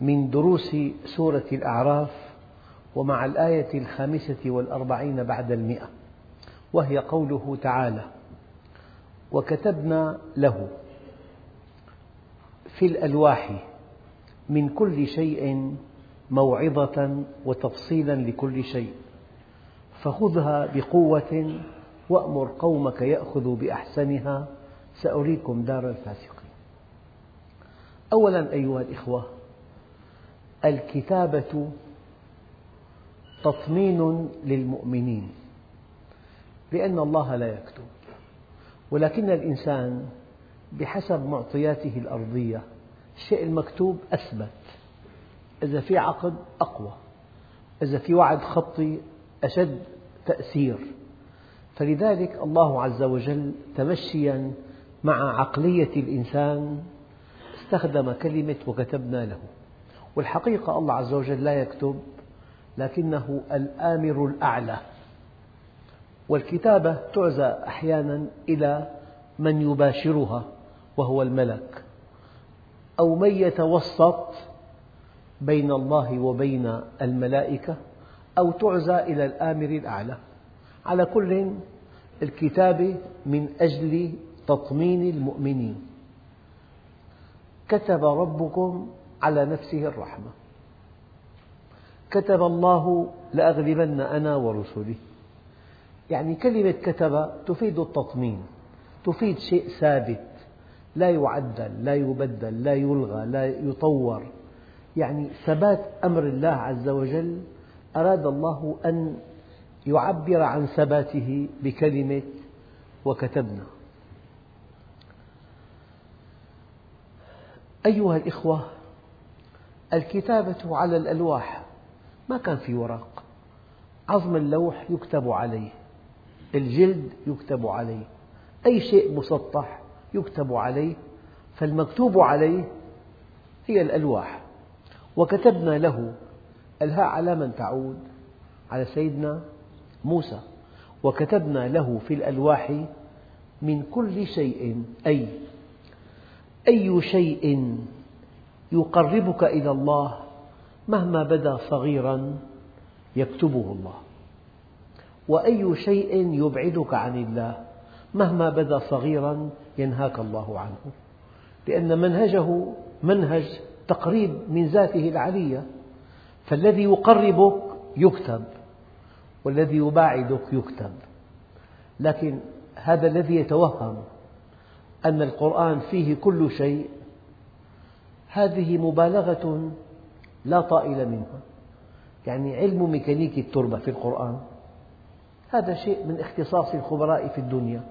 من دروس سورة الأعراف ومع الآية الخامسة والأربعين بعد المئة وهي قوله تعالى وكتبنا له في الألواح من كل شيء موعظة وتفصيلا لكل شيء فخذها بقوة وأمر قومك يأخذوا بأحسنها سأريكم دار الفاسقين. أولا أيها الإخوة الكتابة تطمين للمؤمنين لأن الله لا يكتب. ولكن الإنسان بحسب معطياته الأرضية الشيء المكتوب أثبت. إذا في عقد أقوى إذا في وعد خطي أشد تأثير. فلذلك الله عز وجل تمشيا مع عقلية الإنسان استخدم كلمة وكتبنا له. والحقيقة الله عز وجل لا يكتب لكنه الآمر الأعلى. والكتابة تعزى أحيانا إلى من يباشرها وهو الملك أو من يتوسط بين الله وبين الملائكة أو تعزى إلى الآمر الأعلى. على كل الكتابة من أجل تطمين المؤمنين. كتب ربكم على نفسه الرحمة. كتب الله لأغلبن أنا ورسلي. يعني كلمة كتب تفيد التطمين تفيد شيء ثابت لا يعدل لا يبدل لا يلغى لا يطور. يعني ثبات أمر الله عز وجل أراد الله أن يعبر عن ثباته بكلمة وكتبنا. أيها الإخوة الكتابة على الألواح. ما كان في ورق. عظم اللوح يكتب عليه. الجلد يكتب عليه. أي شيء مسطح يكتب عليه. فالمكتوب عليه هي الألواح. وكتبنا له. الهاء على من تعود؟ على سيدنا موسى. وكتبنا له في الألواح من كل شيء. أي أي شيء يقربك إلى الله مهما بدا صغيرا يكتبه الله. وأي شيء يبعدك عن الله مهما بدا صغيرا ينهاك الله عنه. لأن منهجه منهج تقريب من ذاته العلية. فالذي يقربك يكتب والذي يباعدك يكتب. لكن هذا الذي يتوهم أن القرآن فيه كل شيء هذه مبالغة لا طائل منها. يعني علم ميكانيك التربة في القرآن هذا شيء من اختصاص الخبراء في الدنيا.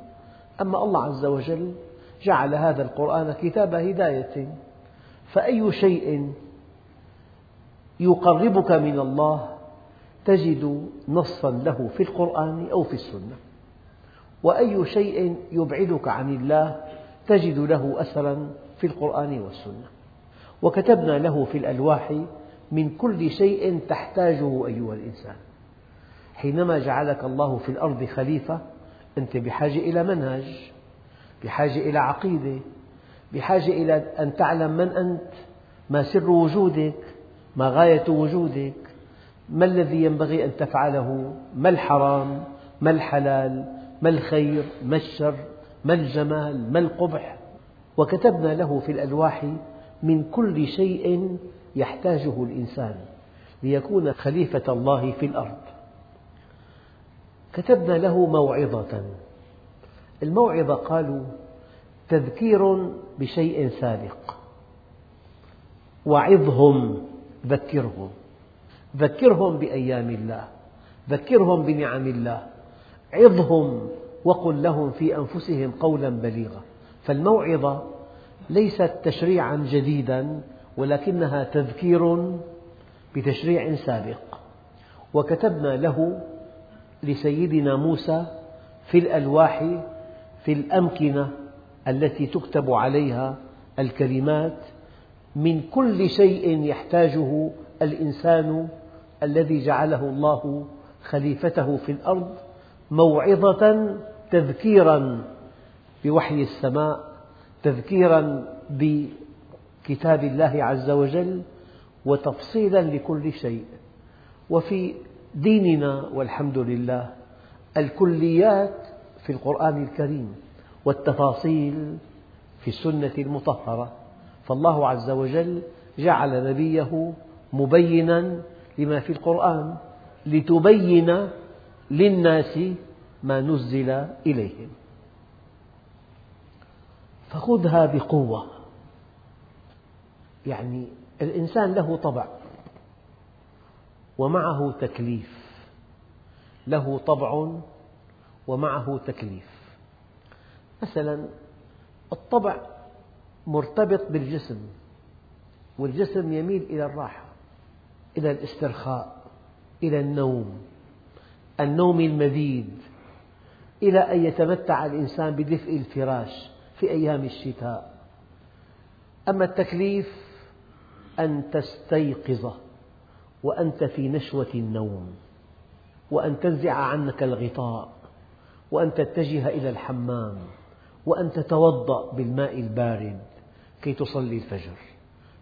أما الله عز وجل جعل هذا القرآن كتاب هداية. فأي شيء يقربك من الله تجد نصا له في القرآن أو في السنة. وأي شيء يبعدك عن الله تجد له أثرا في القرآن والسنة. وكتبنا له في الألواح من كل شيء تحتاجه أيها الإنسان. حينما جعلك الله في الأرض خليفة أنت بحاجة إلى منهج بحاجة إلى عقيدة بحاجة إلى أن تعلم من أنت ما سر وجودك ما غاية وجودك ما الذي ينبغي أن تفعله ما الحرام ما الحلال ما الخير ما الشر ما الجمال ما القبح. وكتبنا له في الألواح من كل شيء يحتاجه الإنسان ليكون خليفة الله في الأرض. كتبنا له موعظة. الموعظة قالوا تذكير بشيء سابق. وعظهم ذكرهم. ذكرهم بأيام الله. ذكرهم بنعم الله. عظهم وقل لهم في أنفسهم قولا بليغا. فالموعظة ليست تشريعا جديدا ولكنها تذكير بتشريع سابق. وكتبنا له لسيدنا موسى في الألواح في الأمكنة التي تكتب عليها الكلمات من كل شيء يحتاجه الإنسان الذي جعله الله خليفته في الأرض موعظة تذكيرا بوحي السماء تذكيرا بكتاب الله عز وجل وتفصيلا لكل شيء. وفي ديننا والحمد لله الكليات في القرآن الكريم والتفاصيل في السنة المطهرة. فالله عز وجل جعل نبيه مبينا لما في القرآن لتبين للناس ما نزل إليهم. فخذها بقوة. يعني الإنسان له طبع ومعه تكليف. له طبع ومعه تكليف. مثلا الطبع مرتبط بالجسم والجسم يميل إلى الراحة إلى الاسترخاء إلى النوم النوم المديد إلى أن يتمتع الإنسان بدفء الفراش. في أيام الشتاء. أما التكليف أن تستيقظ وأنت في نشوة النوم وأن تنزع عنك الغطاء وأن تتجه إلى الحمام وأن تتوضأ بالماء البارد كي تصلي الفجر.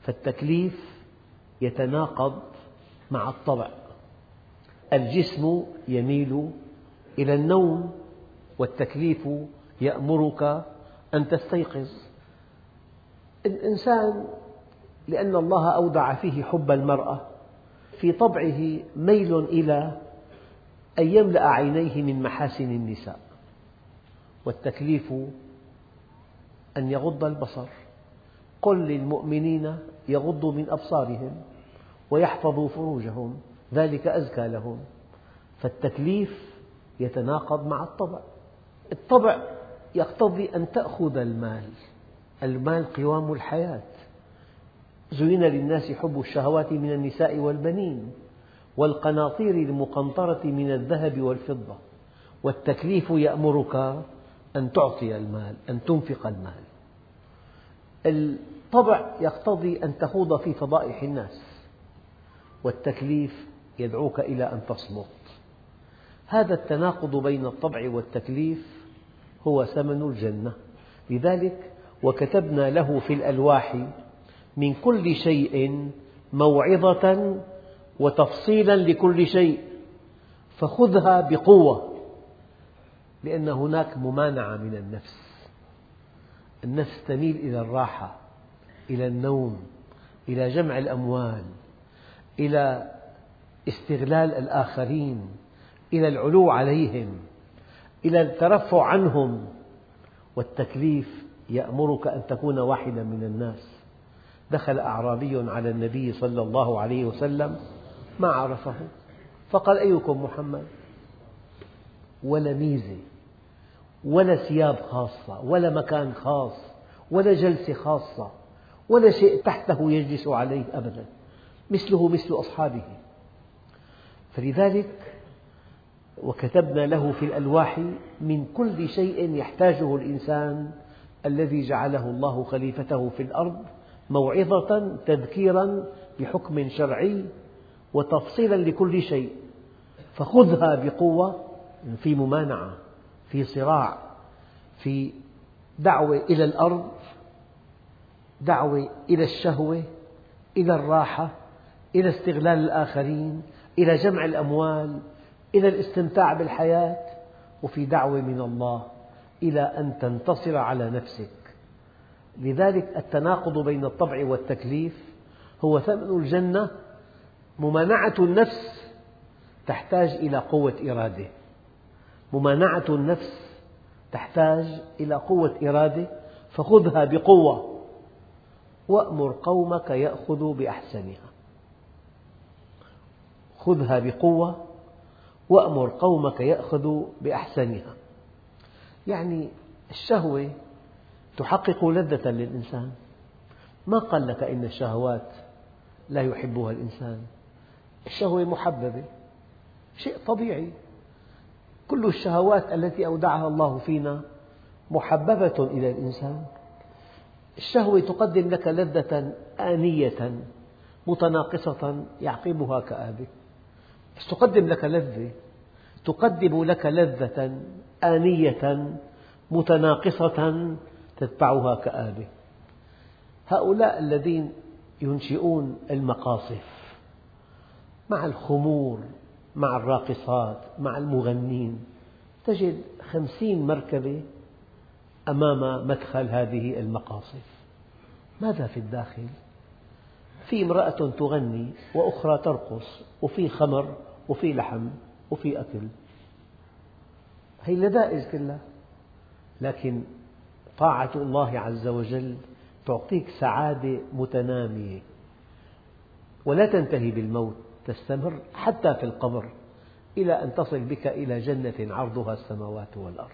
فالتكليف يتناقض مع الطبع. الجسم يميل إلى النوم والتكليف يأمرك أن تستيقظ. الإنسان لأن الله أودع فيه حب المرأة في طبعه ميل إلى أن يملأ عينيه من محاسن النساء والتكليف أن يغض البصر. قل للمؤمنين يغضوا من أبصارهم ويحفظوا فروجهم ذلك أزكى لهم. فالتكليف يتناقض مع الطبع. الطبع يقتضي أن تأخذ المال. المال قوام الحياة. زين للناس حب الشهوات من النساء والبنين والقناطير المقنطرة من الذهب والفضة. والتكليف يأمرك أن تعطي المال أن تنفق المال. الطبع يقتضي أن تخوض في فضائح الناس. والتكليف يدعوك إلى أن تصمت. هذا التناقض بين الطبع والتكليف هو ثمن الجنة. لذلك وكتبنا له في الألواح من كل شيء موعظة وتفصيلا لكل شيء فخذها بقوة لأن هناك ممانعة من النفس. النفس تميل إلى الراحة إلى النوم إلى جمع الأموال إلى استغلال الآخرين إلى العلو عليهم. إلى الترفع عنهم. والتكليف يأمرك أن تكون واحدا من الناس. دخل أعرابي على النبي صلى الله عليه وسلم ما عرفه. فقال أيكم محمد؟ ولا ميزة ولا ثياب خاصة ولا مكان خاص ولا جلسة خاصة ولا شيء تحته يجلس عليه أبدا. مثله مثل أصحابه. فلذلك وكتبنا له في الألواح من كل شيء يحتاجه الإنسان الذي جعله الله خليفته في الأرض موعظة تذكيرا بحكم شرعي وتفصيلا لكل شيء. فخذها بقوة في ممانعة في صراع في دعوة إلى الأرض دعوة إلى الشهوة إلى الراحة إلى استغلال الآخرين إلى جمع الأموال. إلى الاستمتاع بالحياة وفي دعوة من الله إلى أن تنتصر على نفسك. لذلك التناقض بين الطبع والتكليف هو ثمن الجنة ممانعة النفس تحتاج إلى قوة إرادة. ممانعة النفس تحتاج إلى قوة إرادة فخذها بقوة وأمر قومك يأخذوا بأحسنها. خذها بقوة وأمر قومك يأخذوا بأحسنها. يعني الشهوة تحقق لذة للإنسان. ما قال لك إن الشهوات لا يحبها الإنسان؟ الشهوة محببة. شيء طبيعي. كل الشهوات التي أودعها الله فينا محببة إلى الإنسان. الشهوة تقدم لك لذة آنية متناقصة يعقبها كآبة تقدم لك لذة. تقدم لك لذة آنية متناقصة تتبعها كآبة. هؤلاء الذين ينشئون المقاصف مع الخمور مع الراقصات مع المغنين تجد خمسين مركبة أمام مدخل هذه المقاصف. ماذا في الداخل؟ في امرأة تغني وأخرى ترقص وفي خمر وفي لحم وفي أكل. هي اللذائذ كلها. لكن طاعة الله عز وجل تعطيك سعادة متنامية. ولا تنتهي بالموت تستمر حتى في القبر إلى أن تصل بك إلى جنة عرضها السماوات والأرض.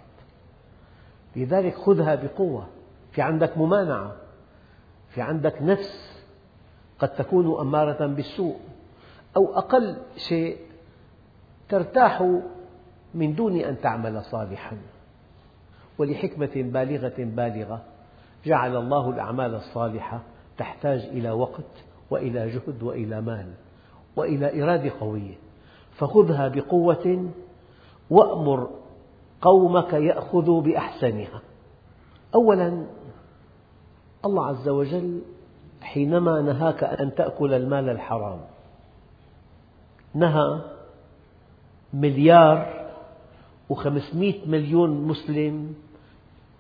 لذلك خذها بقوة. في عندك ممانعة. في عندك نفس قد تكون أمارة بالسوء أو أقل شيء ترتاح من دون أن تعمل صالحا. ولحكمة بالغة بالغة جعل الله الأعمال الصالحة تحتاج إلى وقت وإلى جهد وإلى مال وإلى إرادة قوية. فخذها بقوة وأمر قومك يأخذوا بأحسنها. أولا الله عز وجل حينما نهاك أن تأكل المال الحرام نهى مليار وخمسمئة مليون مسلم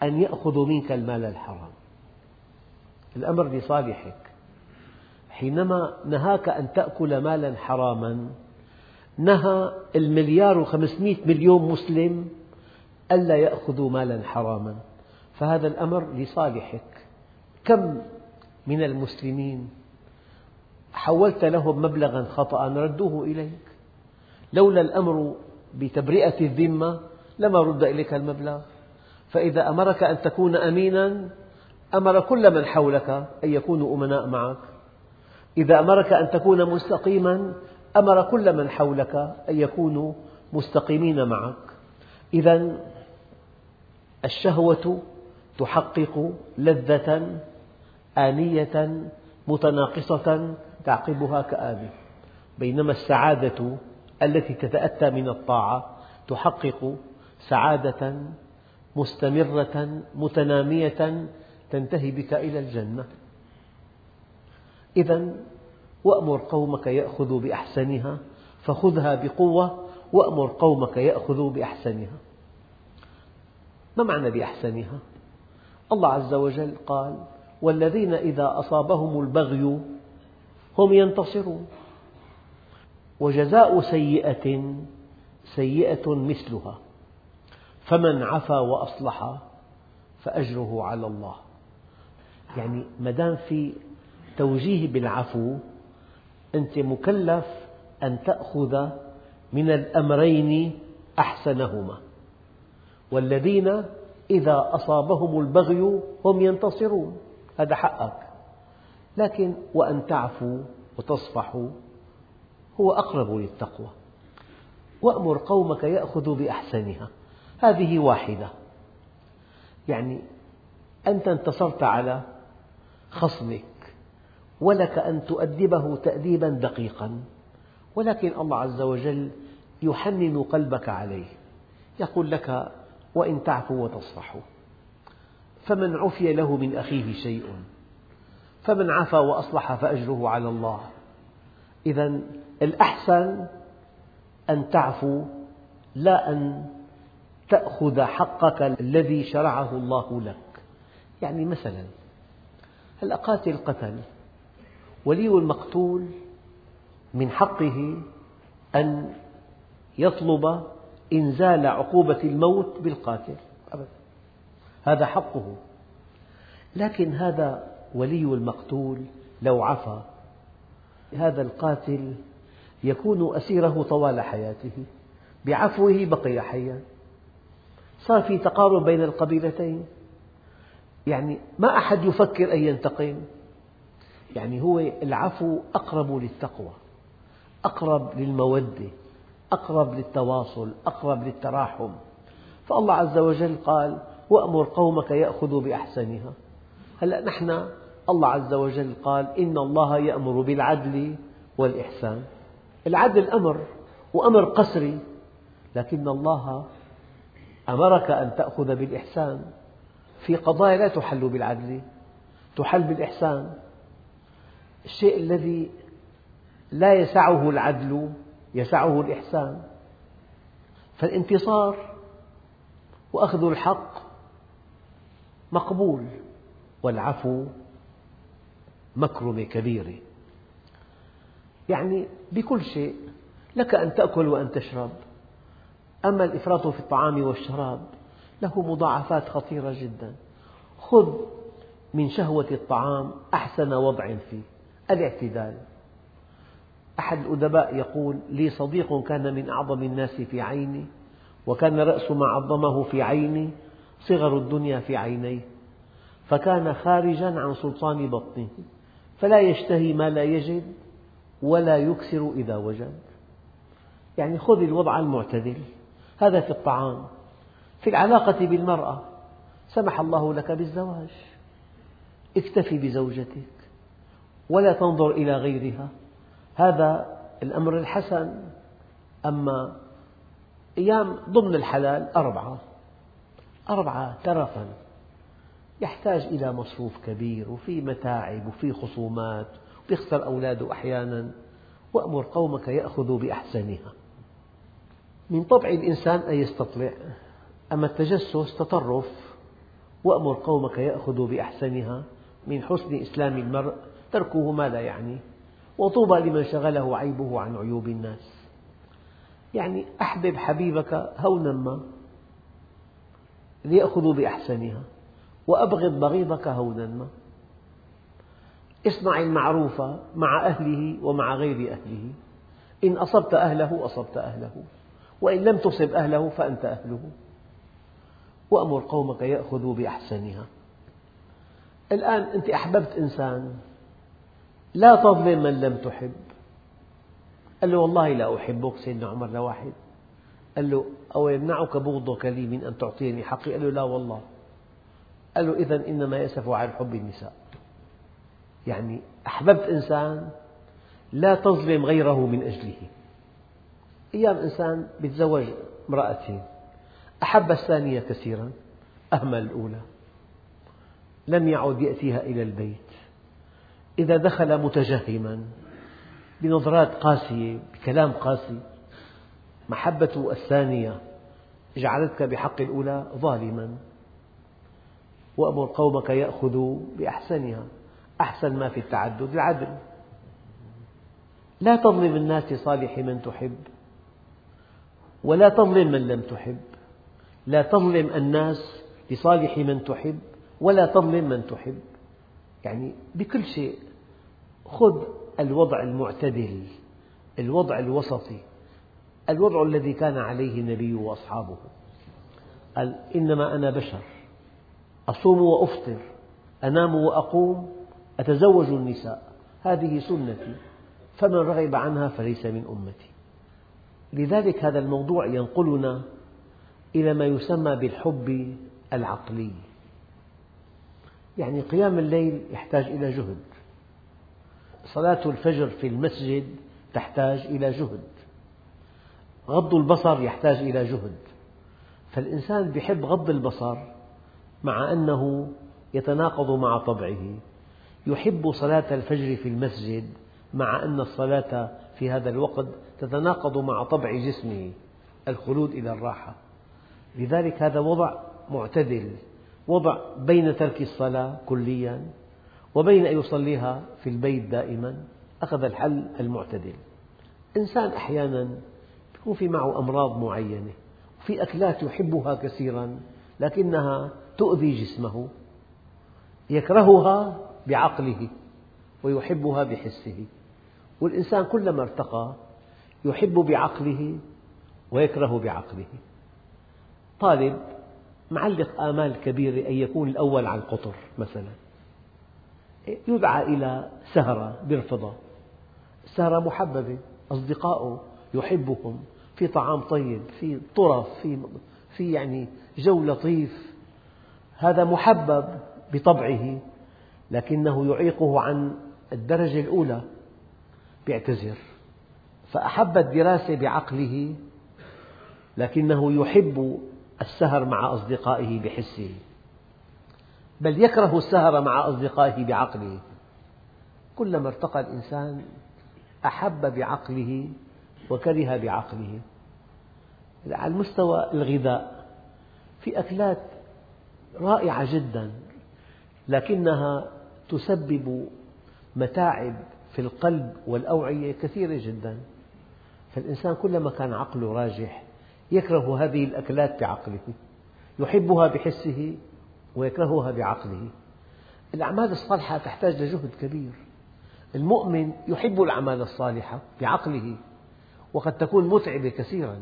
أن يأخذوا منك المال الحرام. الأمر لصالحك. حينما نهاك أن تأكل مالا حراما نهى المليار وخمسمئة مليون مسلم ألا يأخذوا مالا حراما. فهذا الأمر لصالحك. كم من المسلمين. حولت لهم مبلغا خطأ ردوه إليك. لولا الأمر بتبرئة الذمة لما رد إليك المبلغ. فإذا أمرك أن تكون أمينا أمر كل من حولك أن يكونوا أمناء معك. إذا أمرك أن تكون مستقيما أمر كل من حولك أن يكونوا مستقيمين معك. إذا الشهوة تحقق لذة آنية متناقصة تعقبها كآبة بينما السعادة التي تتأتى من الطاعة تحقق سعادة مستمرة متنامية تنتهي بك إلى الجنة. إذا وأمر قومك يأخذوا بأحسنها فخذها بقوة وأمر قومك يأخذوا بأحسنها. ما معنى بأحسنها؟ الله عز وجل قال والذين إذا أصابهم البغي هم ينتصرون. وجزاء سيئة سيئة مثلها. فمن عفا وأصلح فأجره على الله. يعني ما دام في توجيه بالعفو أنت مكلف أن تأخذ من الأمرين أحسنهما. والذين إذا أصابهم البغي هم ينتصرون. هذا حقك. لكن وأن تعفوا وتصفحوا هو أقرب للتقوى. وأمر قومك يأخذوا بأحسنها. هذه واحدة. يعني أنت انتصرت على خصمك. ولك أن تؤدبه تأديبا دقيقا. ولكن الله عز وجل يحنن قلبك عليه. يقول لك وإن تعفوا وتصفحوا فمن عفي له من أخيه شيء. فمن عفا وأصلح فأجره على الله. إذا الأحسن أن تعفو لا أن تأخذ حقك الذي شرعه الله لك. يعني مثلا هل قاتل قتل ولي المقتول من حقه أن يطلب إنزال عقوبة الموت بالقاتل. أبدا. هذا حقه. لكن هذا ولي المقتول لو عفا. هذا القاتل يكون أسيره طوال حياته بعفوه بقي حيا. صار في تقارب بين القبيلتين. يعني ما أحد يفكر أن ينتقم. يعني هو العفو أقرب للتقوى أقرب للمودة أقرب للتواصل أقرب للتراحم. فالله عز وجل قال وأمر قومك يأخذوا بأحسنها. هلأ نحن الله عز وجل قال إن الله يأمر بالعدل والإحسان. العدل أمر وأمر قسري لكن الله أمرك أن تأخذ بالإحسان. في قضايا لا تحل بالعدل تحل بالإحسان. الشيء الذي لا يسعه العدل يسعه الإحسان. فالانتصار وأخذ الحق مقبول. والعفو مكرمة كبيرة يعني بكل شيء لك أن تأكل وأن تشرب. أما الإفراط في الطعام والشراب له مضاعفات خطيرة جدا. خذ من شهوة الطعام أحسن وضع فيه. الاعتدال. أحد الأدباء يقول لي صديق كان من أعظم الناس في عيني وكان رأس ما عظمه في عيني صغر الدنيا في عينيه فكان خارجا عن سلطان بطنه فلا يشتهي ما لا يجد ولا يكسر إذا وجد. يعني خذ الوضع المعتدل هذا في الطعام في العلاقة بالمرأة سمح الله لك بالزواج اكتفي بزوجتك ولا تنظر إلى غيرها. هذا الأمر الحسن أما أيام ضمن الحلال أربعة. أربعة ترفا. يحتاج إلى مصروف كبير وفي متاعب وفي خصومات ويخسر أولاده أحيانا. وأمر قومك يأخذوا بأحسنها. من طبع الإنسان أن يستطلع. أما التجسس تطرف. وأمر قومك يأخذوا بأحسنها. من حسن إسلام المرء تركه ما لا يعنيه وطوبى لمن شغله عيبه عن عيوب الناس. يعني أحبب حبيبك هونا ما. ليأخذوا بأحسنها وأبغض بغيضك هونا ما. اصنع المعروف مع أهله ومع غير أهله. إن أصبت أهله أصبت أهله وإن لم تصب أهله فأنت أهله. وأمر قومك يأخذوا بأحسنها. الآن أنت أحببت إنسان لا تظلم من لم تحب. قال له والله لا أحبك سيدنا عمر لواحد قال له أو يمنعك بغضك لي من أن تعطيني حقي؟ قال له لا والله. قال له إذا إنما يأسف على حب النساء. يعني أحببت إنسان لا تظلم غيره من أجله. أيام إنسان يتزوج امرأتين أحب الثانية كثيرا أهمل الأولى. لم يعد يأتيها إلى البيت. إذا دخل متجهما بنظرات قاسية بكلام قاسي محبة الثانية جعلتك بحق الأولى ظالما. وأمر قومك يأخذوا بأحسنها أحسن ما في التعدد العدل. لا تظلم الناس لصالح من تحب ولا تظلم من لم تحب. لا تظلم الناس لصالح من تحب ولا تظلم من تحب. يعني بكل شيء خذ الوضع المعتدل الوضع الوسطي. الوضع الذي كان عليه النبي وأصحابه. قال إنما أنا بشر. أصوم وأفطر. أنام وأقوم. أتزوج النساء. هذه سنتي. فمن رغب عنها فليس من أمتي. لذلك هذا الموضوع ينقلنا إلى ما يسمى بالحب العقلي. يعني قيام الليل يحتاج إلى جهد. صلاة الفجر في المسجد تحتاج إلى جهد. غض البصر يحتاج إلى جهد. فالإنسان يحب غض البصر مع أنه يتناقض مع طبعه. يحب صلاة الفجر في المسجد مع أن الصلاة في هذا الوقت تتناقض مع طبع جسمه الخلود إلى الراحة. لذلك هذا وضع معتدل وضع بين ترك الصلاة كليا وبين أن يصليها في البيت دائما. أخذ الحل المعتدل. إنسان أحيانا يكون في معه أمراض معينة وفي أكلات يحبها كثيرا لكنها تؤذي جسمه يكرهها بعقله ويحبها بحسه. والإنسان كلما ارتقى يحب بعقله ويكره بعقله. طالب معلق آمال كبيرة أن يكون الأول على القطر مثلا. يدعى إلى سهرة برفضة السهرة محببة أصدقائه يحبهم. في طعام طيب في طرف في, في يعني جو لطيف. هذا محبب بطبعه لكنه يعيقه عن الدرجة الأولى يعتذر فأحب الدراسة بعقله لكنه يحب السهر مع أصدقائه بحسه. بل يكره السهر مع أصدقائه بعقله. كلما ارتقى الإنسان أحب بعقله وكره بعقله. على المستوى الغذاء. في أكلات رائعة جدا لكنها تسبب متاعب في القلب والأوعية كثيرة جدا. فالإنسان كلما كان عقله راجح يكره هذه الأكلات بعقله يحبها بحسه ويكرهها بعقله. الأعمال الصالحة تحتاج لجهد كبير. المؤمن يحب الأعمال الصالحة بعقله وقد تكون متعبة كثيرا.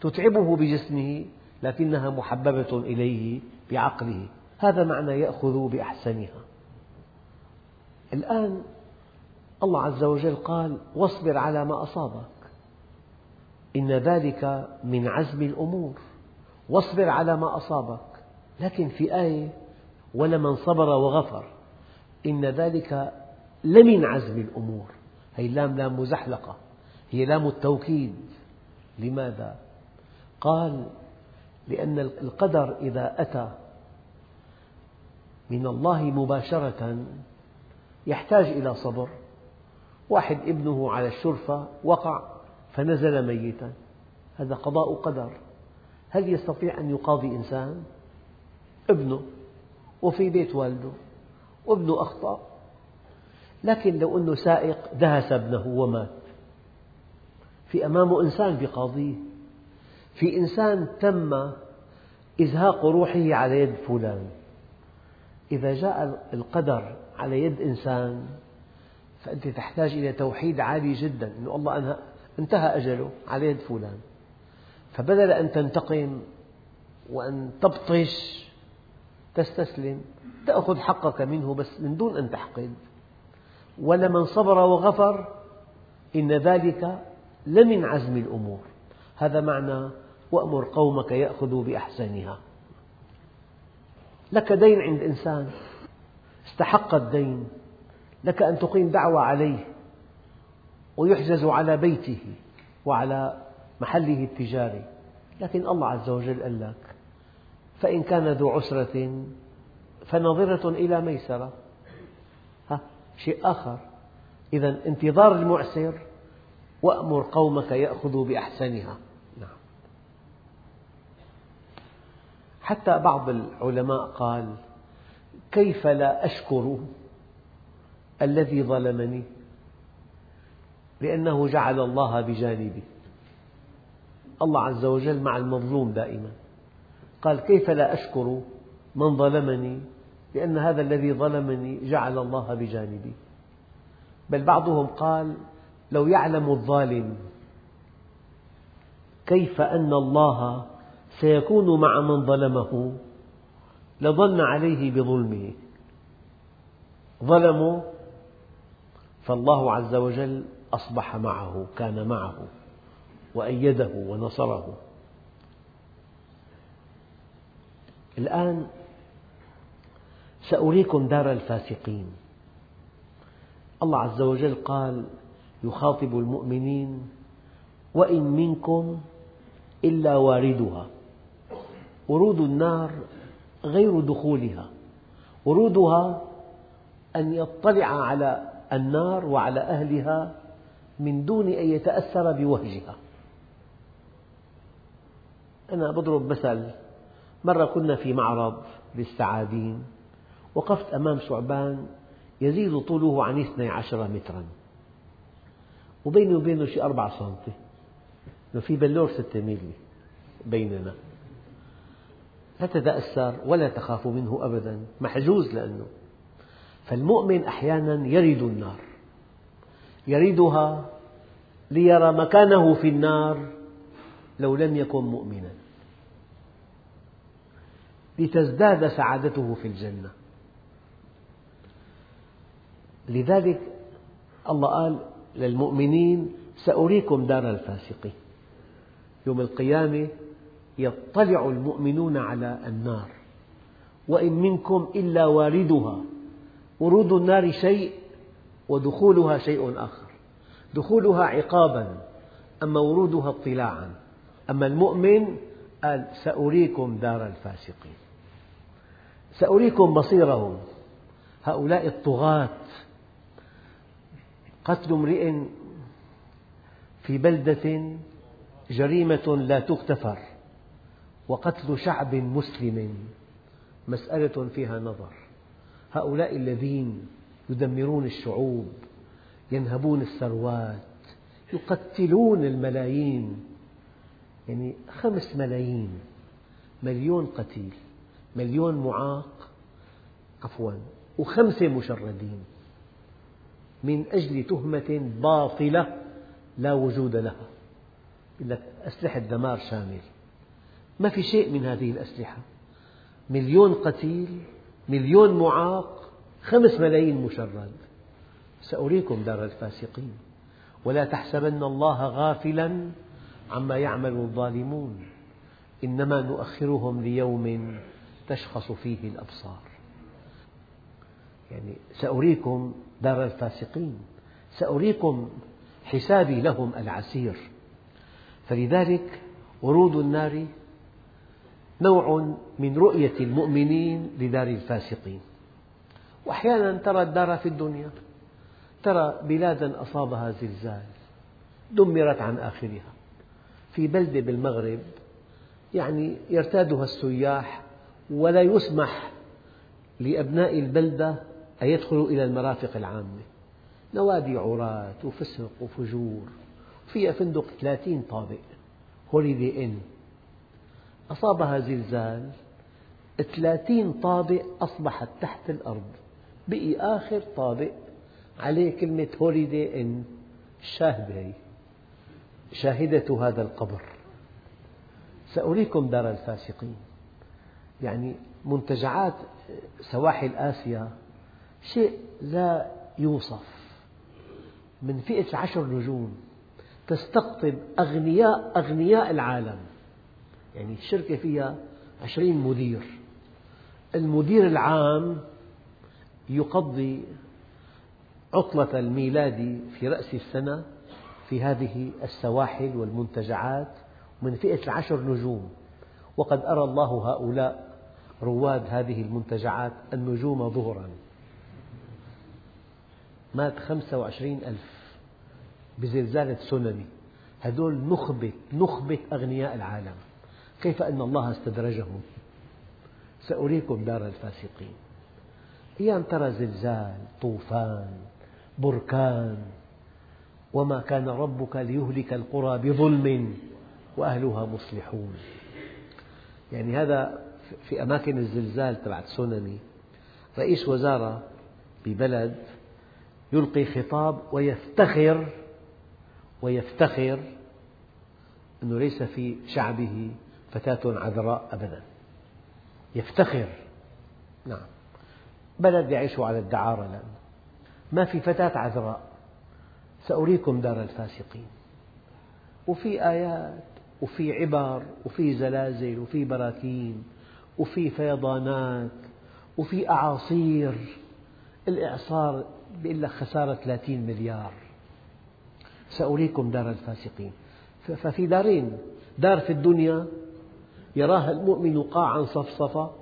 تتعبه بجسمه لكنها محببة إليه بعقله. هذا معنى يأخذ بأحسنها. الآن الله عز وجل قال واصبر على ما أصابك. إن ذلك من عزم الأمور. واصبر على ما أصابك. لكن في آية ولمن صبر وغفر. إن ذلك لمن عزم الأمور. هي لام لام مزحلقة. هي لام التوكيد. لماذا؟ قال لأن القدر إذا أتى من الله مباشرة يحتاج إلى صبر. واحد ابنه على الشرفة وقع فنزل ميتا. هذا قضاء قدر. هل يستطيع أن يقاضي إنسان؟ ابنه. وفي بيت والده. وابنه أخطأ. لكن لو أنه سائق دهس ابنه ومات. في أمامه إنسان بقاضيه في إنسان تم إزهاق روحه على يد فلان. إذا جاء القدر على يد إنسان فأنت تحتاج إلى توحيد عالي جدا أن الله انتهى أجله على يد فلان. فبدل أن تنتقم وأن تبطش تستسلم تأخذ حقك منه بس من دون أن تحقد. ولمن صبر وغفر إن ذلك لمن عزم الأمور. هذا معنى وأمر قومك يأخذوا بأحسنها. لك دين عند إنسان. استحق الدين. لك أن تقيم دعوة عليه. ويحجز على بيته وعلى محله التجاري. لكن الله عز وجل قال لك فإن كان ذو عسرة فنظرة إلى ميسرة. ها شيء آخر. إذا انتظار المعسر وأمر قومك يأخذوا بأحسنها نعم. حتى بعض العلماء قال كيف لا أشكر الذي ظلمني؟ لأنه جعل الله بجانبي. الله عز وجل مع المظلوم دائما. قال كيف لا أشكر من ظلمني؟ لأن هذا الذي ظلمني جعل الله بجانبي. بل بعضهم قال لو يعلم الظالم كيف أن الله سيكون مع من ظلمه. لظن عليه بظلمه. ظلموا فالله عز وجل أصبح معه كان معه وأيده ونصره. الآن سأريكم دار الفاسقين. الله عز وجل قال يخاطب المؤمنين وإن منكم إلا واردها. ورود النار غير دخولها. ورودها أن يطلع على النار وعلى أهلها من دون أن يتأثر بوهجها. أنا أضرب مثل مرة كنا في معرض للسعادين وقفت أمام ثعبان يزيد طوله عن اثني عشر مترا. وبيني وبينه شيء أربعة سنتي في بلور ستة ميلي بيننا. لا تتأثر ولا تخاف منه أبدا. محجوز لأنه. فالمؤمن أحيانا يرد النار. يريدها ليرى مكانه في النار لو لم يكن مؤمنا. لتزداد سعادته في الجنة. لذلك الله قال للمؤمنين سأريكم دار الفاسقين يوم القيامة يطلع المؤمنون على النار. وإن منكم إلا واردها ورود النار شيء ودخولها شيء آخر. دخولها عقابا أما ورودها اطلاعا. أما المؤمن قال سأريكم دار الفاسقين. سأريكم مصيرهم. هؤلاء الطغاة. قتل امرئ في بلدة جريمة لا تغتفر. وقتل شعب مسلم. مسألة فيها نظر. هؤلاء الذين يدمرون الشعوب ينهبون الثروات يقتلون الملايين. يعني خمس ملايين مليون قتيل مليون معاق عفوا وخمسة مشردين. من أجل تهمة باطلة لا وجود لها. يقول لك أسلحة دمار شامل. ما في شيء من هذه الأسلحة. مليون قتيل مليون معاق خمس ملايين مشرد. سأريكم دار الفاسقين. ولا تحسبن الله غافلا عما يعمل الظالمون. إنما نؤخرهم ليوم تشخص فيه الأبصار. يعني سأريكم دار الفاسقين. سأريكم حسابي لهم العسير. فلذلك ورود النار نوع من رؤية المؤمنين لدار الفاسقين. وأحيانا ترى الدار في الدنيا ترى بلادا أصابها زلزال دمرت عن آخرها. في بلدة بالمغرب يعني يرتادها السياح ولا يسمح لأبناء البلدة أن يدخلوا إلى المرافق العامة. نوادي عراة وفسق وفجور. فيها فندق 30 طابق. هوليدي إن. أصابها زلزال 30 طابق أصبحت تحت الأرض. بقي آخر طابق عليه كلمة هوليدي إن الشاهدة هي. شاهدة هذا القبر. سأريكم دار الفاسقين. يعني منتجعات سواحل آسيا شيء لا يوصف. من فئة عشر نجوم تستقطب أغنياء أغنياء العالم. يعني الشركة فيها عشرين مدير. المدير العام يقضي عطلة الميلاد في رأس السنة في هذه السواحل والمنتجعات من فئة العشر نجوم. وقد أرى الله هؤلاء رواد هذه المنتجعات النجوم ظهرا. مات خمسة وعشرين ألف بزلزال تسونامي هذول نخبة نخبة أغنياء العالم. كيف أن الله استدرجهم سأريكم دار الفاسقين. أيام ترى زلزال طوفان بركان وما كان ربك ليهلك القرى بظلم وأهلها مصلحون. يعني هذا في أماكن الزلزال تبع تسونامي رئيس وزارة ببلد يلقي خطاب ويفتخر ويفتخر أنه ليس في شعبه فتاة عذراء أبدا. يفتخر. نعم. بلد يعيش على الدعارة الآن. ما في فتاة عذراء. سأريكم دار الفاسقين. وفي آيات وفي عبر وفي زلازل وفي براكين وفي فيضانات وفي أعاصير. الإعصار بيقول لك خسارة 30 مليار. سأريكم دار الفاسقين. ففي دارين. دار في الدنيا يراها المؤمن قاعا صفصفا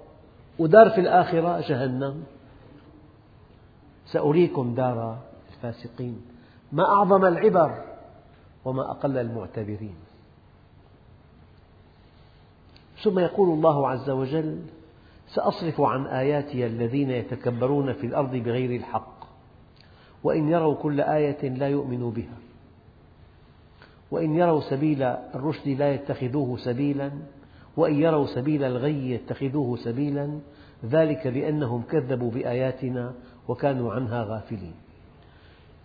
ودار في الآخرة جهنم. سأريكم دار الفاسقين. ما أعظم العبر وما أقل المعتبرين. ثم يقول الله عز وجل سأصرف عن آياتي الذين يتكبرون في الأرض بغير الحق وإن يروا كل آية لا يؤمنوا بها وإن يروا سبيل الرشد لا يتخذوه سبيلا وإن يروا سبيل الغي يتخذوه سبيلا ذلك بأنهم كذبوا بآياتنا وكانوا عنها غافلين.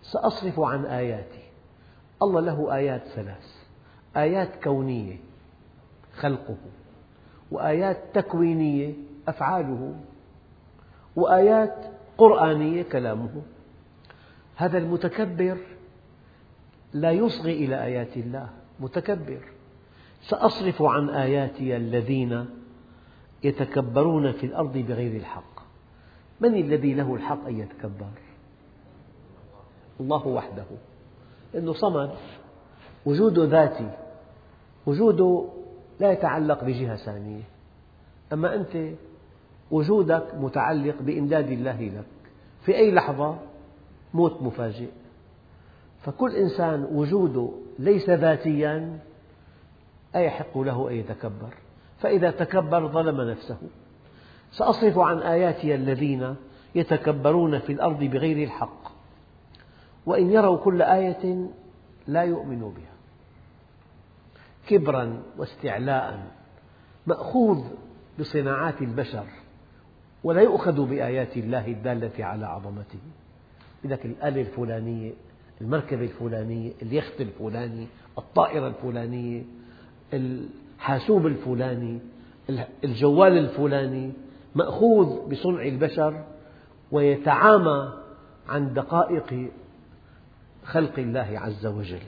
سأصرف عن آياتي. الله له آيات ثلاث. آيات كونية خلقه وآيات تكوينية أفعاله وآيات قرآنية كلامه. هذا المتكبر لا يصغي إلى آيات الله متكبر. سأصرف عن آياتي الذين يتكبرون في الأرض بغير الحق. من الذي له الحق أن يتكبر؟ الله وحده. إنه صمد وجوده ذاتي وجوده لا يتعلق بجهة ثانية. أما أنت وجودك متعلق بإمداد الله لك. في أي لحظة موت مفاجئ. فكل إنسان وجوده ليس ذاتيا أيحق له أن يتكبر؟ فإذا تكبر ظلم نفسه. سأصرف عن آياتي الذين يتكبرون في الأرض بغير الحق وإن يروا كل آية لا يؤمنوا بها. كبرا واستعلاء مأخوذ بصناعات البشر ولا يؤخذ بآيات الله الدالة على عظمته. لك الآلة الفلانية المركبة الفلانية اليخت الفلاني الطائرة الفلانية الحاسوب الفلاني الجوال الفلاني مأخوذ بصنع البشر ويتعامى عن دقائق خلق الله عز وجل.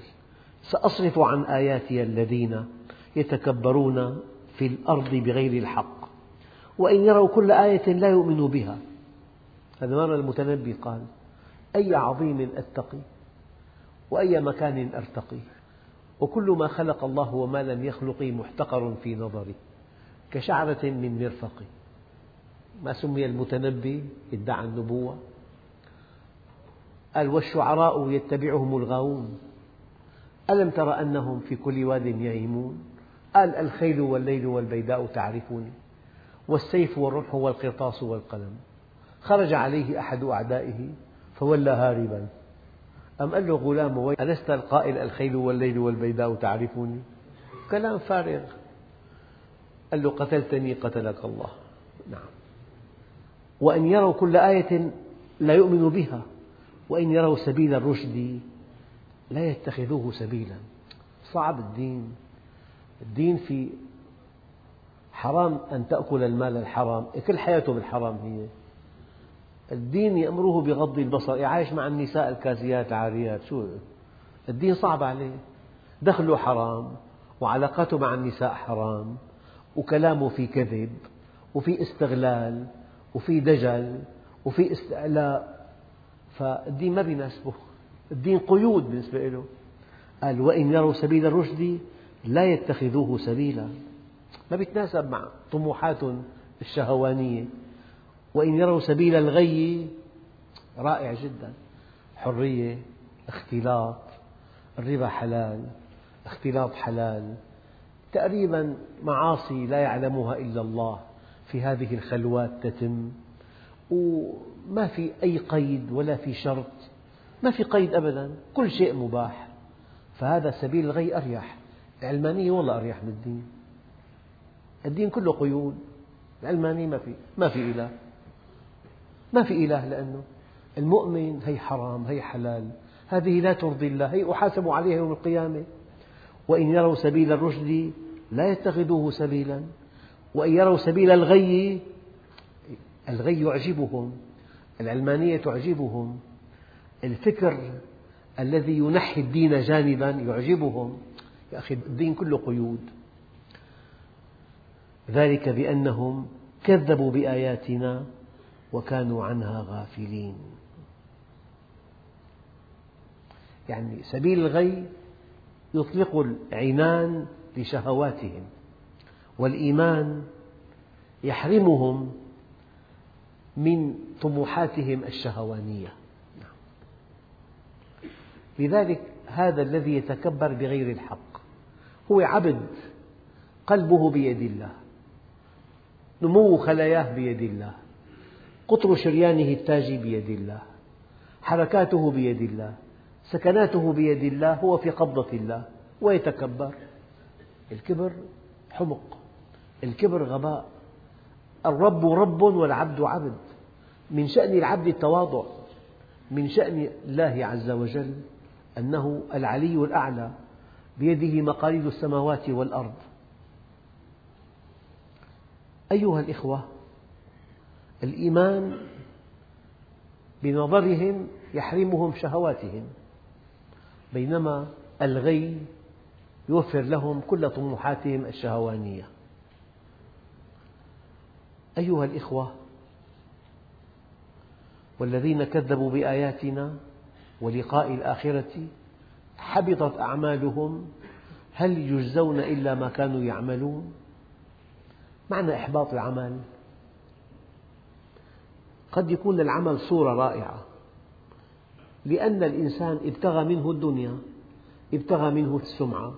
سأصرف عن آياتي الذين يتكبرون في الأرض بغير الحق وإن يروا كل آية لا يؤمنوا بها. هذا مرة المتنبي قال أي عظيم أتقي وأي مكان أرتقي؟ وكل ما خلق الله وما لم يخلق محتقر في نظري كشعرة من مرفق. ما سمي المتنبي ادعى النبوة. قال والشعراء يتبعهم الغاوون. ألم تر أنهم في كل واد يهيمون قال الخيل والليل والبيداء تعرفني والسيف والرمح والقرطاس والقلم. خرج عليه أحد أعدائه فولى هاربا. أم قال له غلام ألست القائل الخيل والليل والبيداء تعرفني كلام فارغ. قال له قتلتني قتلك الله. نعم. وأن يروا كل آية لا يؤمنوا بها وإن يروا سبيل الرشد لا يتخذوه سبيلا. صعب الدين. الدين في حرام أن تأكل المال الحرام كل حياته بالحرام هي. الدين يأمره بغض البصر. عايش مع النساء الكاسيات العاريات شو؟ الدين صعب عليه. دخله حرام وعلاقاته مع النساء حرام وكلامه في كذب وفي استغلال وفي دجل وفي استعلاء. فالدين ما بيناسبه. الدين قيود بالنسبة له. قال وإن يروا سبيل الرشد لا يتخذوه سبيلا. ما بيتناسب مع طموحات الشهوانية. وإن يروا سبيل الغي رائع جدا. حرية اختلاط الربا حلال اختلاط حلال. تقريبا معاصي لا يعلمها إلا الله. في هذه الخلوات تتم. وما في أي قيد ولا في شرط. ما في قيد أبدا. كل شيء مباح. فهذا سبيل الغي أريح. العلمانية والله أريح من الدين. الدين كله قيود. العلمانية ما في ما في إله. ما في إله لأنه المؤمن هي حرام هي حلال. هذه لا ترضي الله هي أحاسب عليها يوم القيامة. وإن يروا سبيل الرشد لا يتخذوه سبيلا. وإن يروا سبيل الغي الغي يعجبهم العلمانية تعجبهم الفكر الذي ينحي الدين جانبا يعجبهم. يا أخي الدين كله قيود. ذلك بأنهم كذبوا بآياتنا وكانوا عنها غافلين. يعني سبيل الغي يطلق العنان لشهواتهم والإيمان يحرمهم من طموحاتهم الشهوانية. لذلك هذا الذي يتكبر بغير الحق هو عبد قلبه بيد الله نمو خلاياه بيد الله. قطر شريانه التاجي بيد الله حركاته بيد الله سكناته بيد الله هو في قبضة الله ويتكبر. الكبر حمق الكبر غباء. الرب رب والعبد عبد. من شأن العبد التواضع من شأن الله عز وجل أنه العلي الأعلى بيده مقاليد السماوات والأرض. أيها الإخوة الإيمان بنظرهم يحرمهم شهواتهم بينما الغي يوفر لهم كل طموحاتهم الشهوانية. أيها الإخوة والذين كذبوا بآياتنا ولقاء الآخرة حبطت أعمالهم هل يجزون إلا ما كانوا يعملون؟ معنى إحباط العمل قد يكون العمل صورة رائعة. لأن الإنسان ابتغى منه الدنيا ابتغى منه السمعة.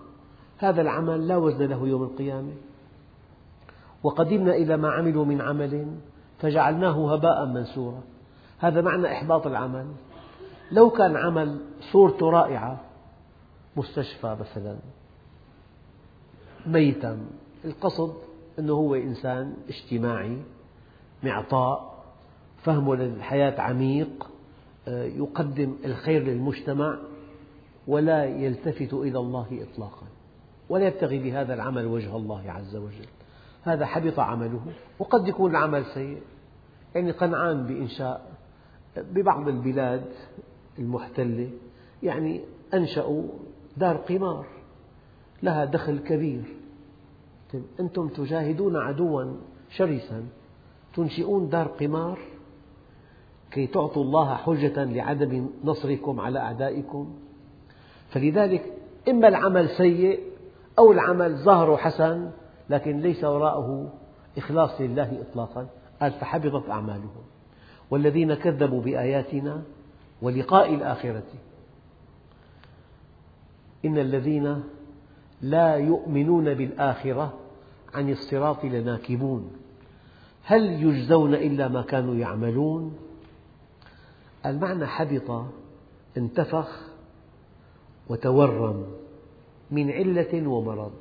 هذا العمل لا وزن له يوم القيامة. وقدمنا إلى ما عملوا من عمل فجعلناه هباء منثورا. هذا معنى إحباط العمل. لو كان عمل صورته رائعة مستشفى مثلا ميتا القصد أنه هو إنسان اجتماعي معطاء فهمه للحياة عميق يقدم الخير للمجتمع ولا يلتفت إلى الله إطلاقا ولا يبتغي بهذا العمل وجه الله عز وجل. هذا حبط عمله. وقد يكون العمل سيء. يعني قنعان بإنشاء ببعض البلاد المحتلة. يعني أنشأوا دار قمار لها دخل كبير. طيب، أنتم تجاهدون عدوا شرسا تنشئون دار قمار كي تعطوا الله حجة لعدم نصركم على أعدائكم. فلذلك إما العمل سيء أو العمل ظاهره حسن لكن ليس وراءه إخلاص لله إطلاقا. قال فحبطت أعمالهم. والذين كذبوا بآياتنا ولقاء الآخرة. إن الذين لا يؤمنون بالآخرة عن الصراط لناكبون. هل يجزون إلا ما كانوا يعملون؟ المعنى حبط انتفخ وتورم من علة ومرض.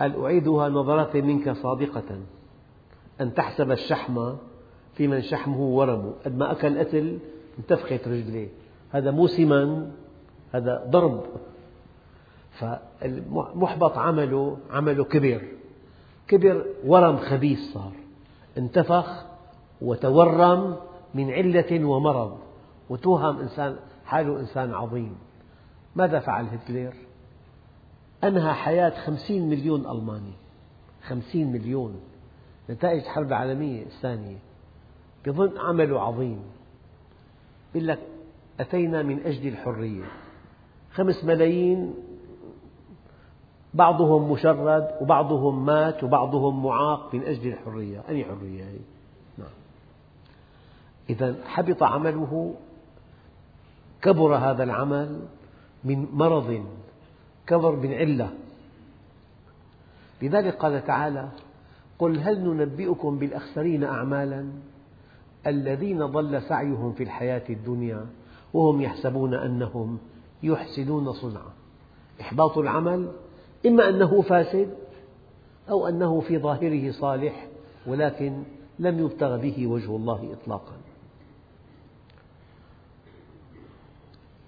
قال أعيدها نظرة منك صادقة؟ أن تحسب الشحم في من شحمه ورم. قد ما أكل قتل انتفخت رجليه. هذا مو سمن هذا ضرب. فالمحبط عمله عمله كبر كبر ورم خبيث صار. انتفخ وتورم من علة ومرض. وتوهم إنسان حاله إنسان عظيم. ماذا فعل هتلر؟ أنهى حياة خمسين مليون ألماني. خمسين مليون. نتائج الحرب العالمية الثانية. بظن عمله عظيم. يقول لك أتينا من أجل الحرية. خمس ملايين. بعضهم مشرد وبعضهم مات وبعضهم معاق من أجل الحرية. أي حرية هي؟ إذا حبط عمله كبر هذا العمل من مرض كبر من علة. لذلك قال تعالى قل هل ننبئكم بالأخسرين أعمالا؟ الذين ضل سعيهم في الحياة الدنيا وهم يحسبون أنهم يحسنون صنعا. إحباط العمل إما أنه فاسد أو أنه في ظاهره صالح ولكن لم يبتغ به وجه الله إطلاقا.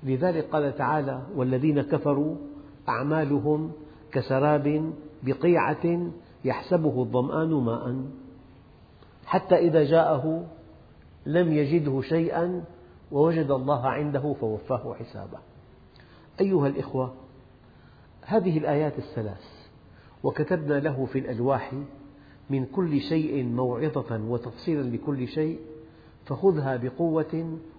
لذلك قال تعالى والذين كفروا أعمالهم كسراب بقيعة يحسبه الظمآن ماء. حتى إذا جاءه لم يجده شيئا ووجد الله عنده فوفاه حسابه. أيها الإخوة هذه الآيات الثلاث وكتبنا له في الألواح من كل شيء موعظة وتفصيلا لكل شيء فخذها بقوة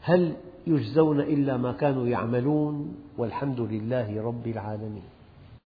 هل يجزون إلا ما كانوا يعملون والحمد لله رب العالمين